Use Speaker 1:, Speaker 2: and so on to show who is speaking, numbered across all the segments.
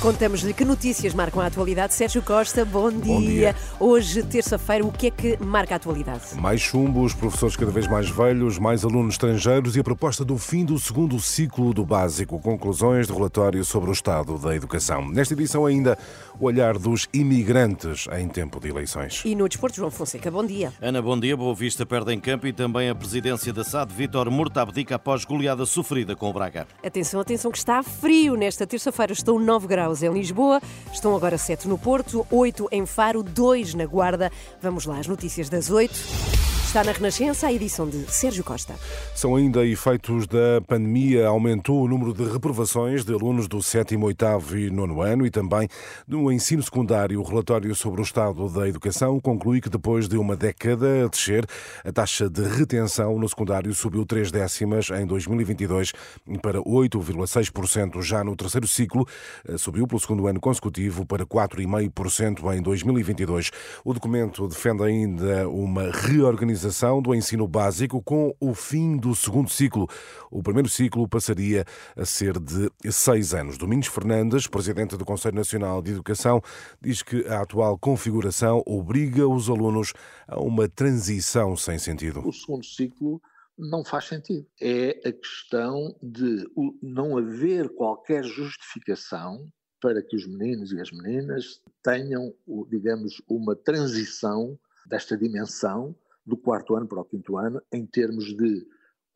Speaker 1: Contamos-lhe que notícias marcam a atualidade. Sérgio Costa, bom dia.
Speaker 2: Bom dia.
Speaker 1: Hoje, terça-feira, o que é que marca a atualidade?
Speaker 2: Mais chumbo, os professores cada vez mais velhos, mais alunos estrangeiros e a proposta do fim do segundo ciclo do básico. Conclusões do relatório sobre o estado da educação. Nesta edição, ainda o olhar dos imigrantes em tempo de eleições.
Speaker 1: E no desporto, João Fonseca, bom dia.
Speaker 3: Ana, bom dia. Boa Vista perde em campo e também a presidência da SAD. Vítor Murta abdica após goleada sofrida com o Braga.
Speaker 1: Atenção, atenção, que está frio nesta terça-feira. Estão 9 graus em Lisboa, estão agora 7 no Porto, 8 em Faro, 2 na Guarda. Vamos lá, as notícias das 8. Está na Renascença a edição de Sérgio Costa.
Speaker 2: São ainda efeitos da pandemia. Aumentou o número de reprovações de alunos do 7, 8 e 9 ano e também no ensino secundário. O relatório sobre o estado da educação conclui que depois de uma década a descer, a taxa de retenção no secundário subiu 3 décimas em 2022 para 8,6% já no terceiro ciclo. Subiu pelo segundo ano consecutivo para 4,5% em 2022. O documento defende ainda uma reorganização do ensino básico com o fim do segundo ciclo. O primeiro ciclo passaria a ser de seis anos. Domingos Fernandes, presidente do Conselho Nacional de Educação, diz que a atual configuração obriga os alunos a uma transição sem sentido.
Speaker 4: O segundo ciclo não faz sentido. É a questão de não haver qualquer justificação para que os meninos e as meninas tenham, digamos, uma transição desta dimensão do quarto ano para o quinto ano, em termos de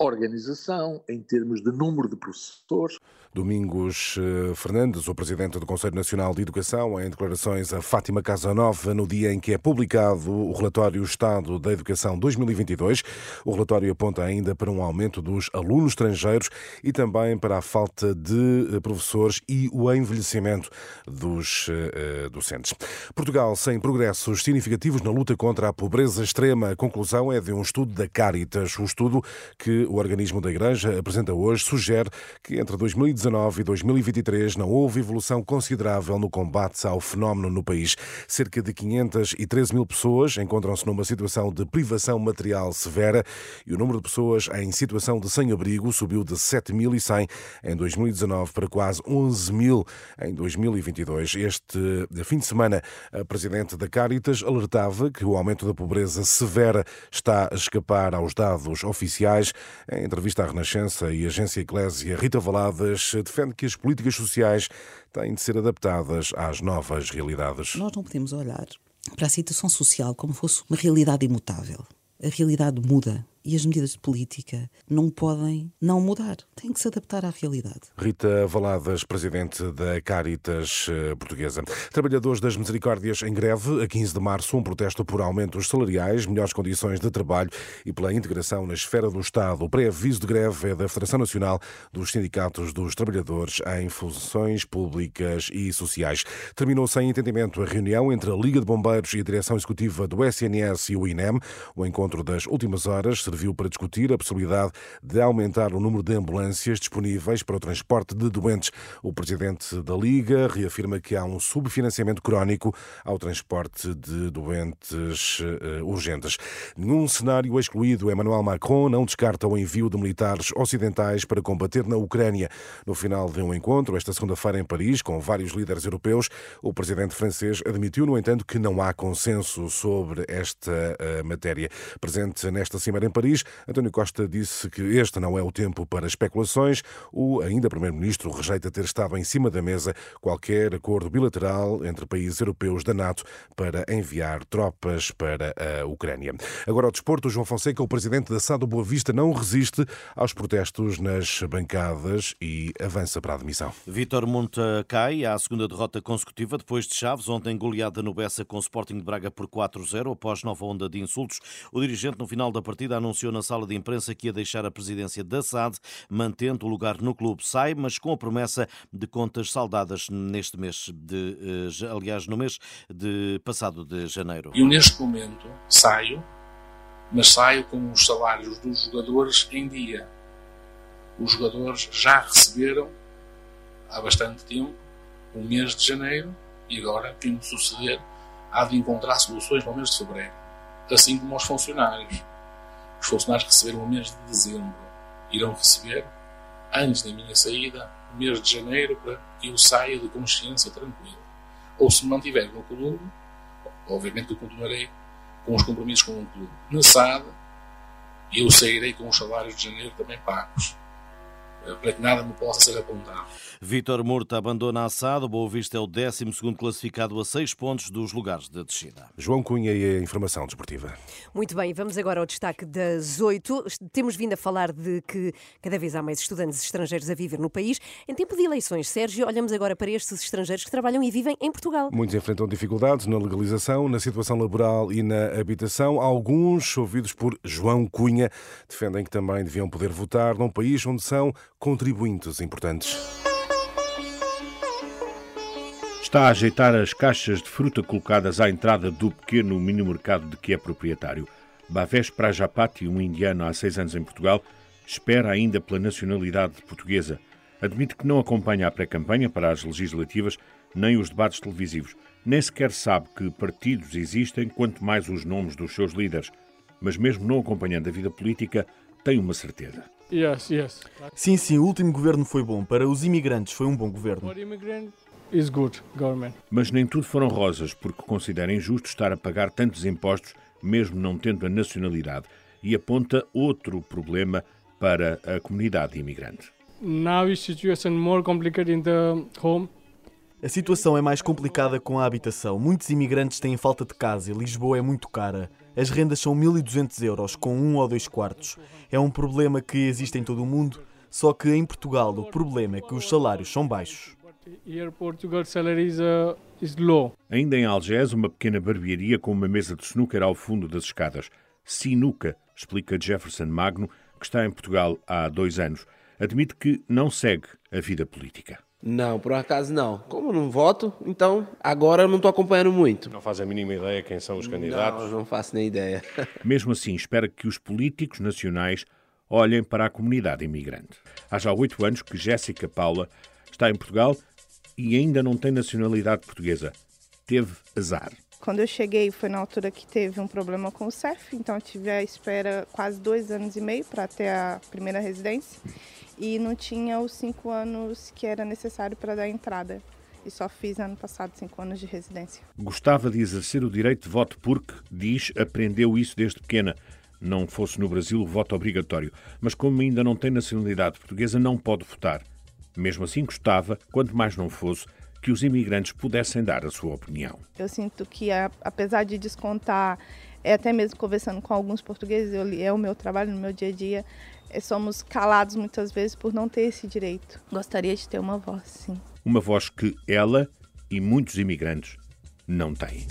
Speaker 4: organização, em termos de número de professores.
Speaker 2: Domingos eh, Fernandes, o presidente do Conselho Nacional de Educação, em declarações a Fátima Casanova no dia em que é publicado o relatório Estado da Educação 2022. O relatório aponta ainda para um aumento dos alunos estrangeiros e também para a falta de eh, professores e o envelhecimento dos uh, docentes. Portugal sem progressos significativos na luta contra a pobreza extrema. A conclusão é de um estudo da Caritas, um estudo que o organismo da Igreja apresenta hoje sugere que entre 2019 e 2023 não houve evolução considerável no combate ao fenómeno no país. Cerca de 513 mil pessoas encontram-se numa situação de privação material severa e o número de pessoas em situação de sem-abrigo subiu de 7.100 em 2019 para quase 11 mil em 2022. Este fim de semana, a presidente da Caritas alertava que o aumento da pobreza severa está a escapar aos dados oficiais. Em entrevista à Renascença e Agência Eclésia, Rita Valadas defende que as políticas sociais têm de ser adaptadas às novas realidades.
Speaker 5: Nós não podemos olhar para a situação social como fosse uma realidade imutável. A realidade muda e as medidas de política não podem não mudar. Têm que se adaptar à realidade.
Speaker 2: Rita Valadas, presidente da Caritas eh, Portuguesa. Trabalhadores das Misericórdias em greve, a 15 de março, um protesto por aumentos salariais, melhores condições de trabalho e pela integração na esfera do Estado. O pré-aviso de greve é da Federação Nacional dos Sindicatos dos Trabalhadores em Funções Públicas e Sociais. Terminou sem entendimento a reunião entre a Liga de Bombeiros e a Direção Executiva do SNS e o INEM. O encontro das últimas horas serviu para discutir a possibilidade de aumentar o número de ambulâncias disponíveis para o transporte de doentes. O presidente da Liga reafirma que há um subfinanciamento crónico ao transporte de doentes uh, urgentes. Nenhum cenário excluído. Emmanuel Macron não descarta o envio de militares ocidentais para combater na Ucrânia. No final de um encontro, esta segunda-feira em Paris, com vários líderes europeus, o presidente francês admitiu, no entanto, que não há consenso sobre esta uh, matéria. Presente nesta cimeira em Paris, Paris. António Costa disse que este não é o tempo para especulações. O ainda Primeiro-Ministro rejeita ter estado em cima da mesa qualquer acordo bilateral entre países europeus da NATO para enviar tropas para a Ucrânia. Agora, ao desporto, João Fonseca, o presidente da SAD Boa Vista, não resiste aos protestos nas bancadas e avança para a admissão.
Speaker 3: Vítor Monta cai à segunda derrota consecutiva depois de Chaves, ontem goleada no Bessa com o Sporting de Braga por 4-0 após nova onda de insultos. O dirigente, no final da partida, anunciou anunciou na sala de imprensa que ia deixar a presidência da SAD, mantendo o lugar no clube. Sai, mas com a promessa de contas saldadas neste mês de, eh, aliás, no mês de passado de janeiro.
Speaker 6: Eu neste momento saio, mas saio com os salários dos jogadores em dia. Os jogadores já receberam há bastante tempo o mês de janeiro e agora, quem me suceder, há de encontrar soluções para o mês de fevereiro. Assim como aos funcionários. Os funcionários receberam o mês de dezembro irão receber, antes da minha saída, o mês de janeiro, para que eu saia de consciência tranquila. Ou se me mantiver no clube, obviamente eu continuarei com os compromissos com o clube. Na SAD, eu sairei com os salários de janeiro também pagos para que nada me possa ser apontado.
Speaker 3: Vítor Murta abandona a SAD. O Boa Vista é o 12 classificado a 6 pontos dos lugares de descida.
Speaker 2: João Cunha e a informação desportiva.
Speaker 1: Muito bem, vamos agora ao destaque das 8. Temos vindo a falar de que cada vez há mais estudantes estrangeiros a viver no país. Em tempo de eleições, Sérgio, olhamos agora para estes estrangeiros que trabalham e vivem em Portugal.
Speaker 2: Muitos enfrentam dificuldades na legalização, na situação laboral e na habitação. Alguns, ouvidos por João Cunha, defendem que também deviam poder votar num país onde são contribuintes importantes.
Speaker 7: Está a ajeitar as caixas de fruta colocadas à entrada do pequeno mini-mercado de que é proprietário. Bavés Prajapati, um indiano há seis anos em Portugal, espera ainda pela nacionalidade portuguesa. Admite que não acompanha a pré-campanha para as legislativas nem os debates televisivos. Nem sequer sabe que partidos existem, quanto mais os nomes dos seus líderes. Mas mesmo não acompanhando a vida política, tem uma certeza.
Speaker 8: Yes, yes.
Speaker 9: Sim, sim, o último governo foi bom. Para os imigrantes foi um bom governo.
Speaker 8: For immigrant is good government.
Speaker 7: Mas nem tudo foram rosas, porque considera injusto estar a pagar tantos impostos, mesmo não tendo a nacionalidade, e aponta outro problema para a comunidade imigrante.
Speaker 8: Now is situation more complicated in the home.
Speaker 9: A situação é mais complicada com a habitação. Muitos imigrantes têm falta de casa e Lisboa é muito cara. As rendas são 1.200 euros, com um ou dois quartos. É um problema que existe em todo o mundo, só que em Portugal o problema é que os salários são baixos.
Speaker 8: Uh.
Speaker 7: Ainda em Algés, uma pequena barbearia com uma mesa de snooker ao fundo das escadas. Sinuca, explica Jefferson Magno, que está em Portugal há dois anos. Admite que não segue a vida política.
Speaker 10: Não, por acaso não. Como eu não voto, então agora eu não estou acompanhando muito.
Speaker 7: Não faz a mínima ideia quem são os candidatos?
Speaker 10: Não, não faço nem ideia.
Speaker 7: Mesmo assim, espera que os políticos nacionais olhem para a comunidade imigrante. Há já oito anos que Jéssica Paula está em Portugal e ainda não tem nacionalidade portuguesa. Teve azar.
Speaker 11: Quando eu cheguei foi na altura que teve um problema com o CEF, então eu tive a espera quase dois anos e meio para ter a primeira residência e não tinha os cinco anos que era necessário para dar entrada. E só fiz ano passado cinco anos de residência.
Speaker 7: Gostava de exercer o direito de voto porque, diz, aprendeu isso desde pequena. Não fosse no Brasil o voto obrigatório. Mas como ainda não tem nacionalidade portuguesa, não pode votar. Mesmo assim, gostava, quanto mais não fosse, que os imigrantes pudessem dar a sua opinião.
Speaker 11: Eu sinto que, apesar de descontar, é até mesmo conversando com alguns portugueses, eu, é o meu trabalho no meu dia a dia, é, somos calados muitas vezes por não ter esse direito. Gostaria de ter uma voz, sim.
Speaker 7: Uma voz que ela e muitos imigrantes não têm.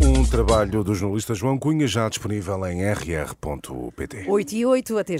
Speaker 2: Um trabalho do jornalista João Cunha já disponível em rr.pt.
Speaker 1: 8 e 8, até já.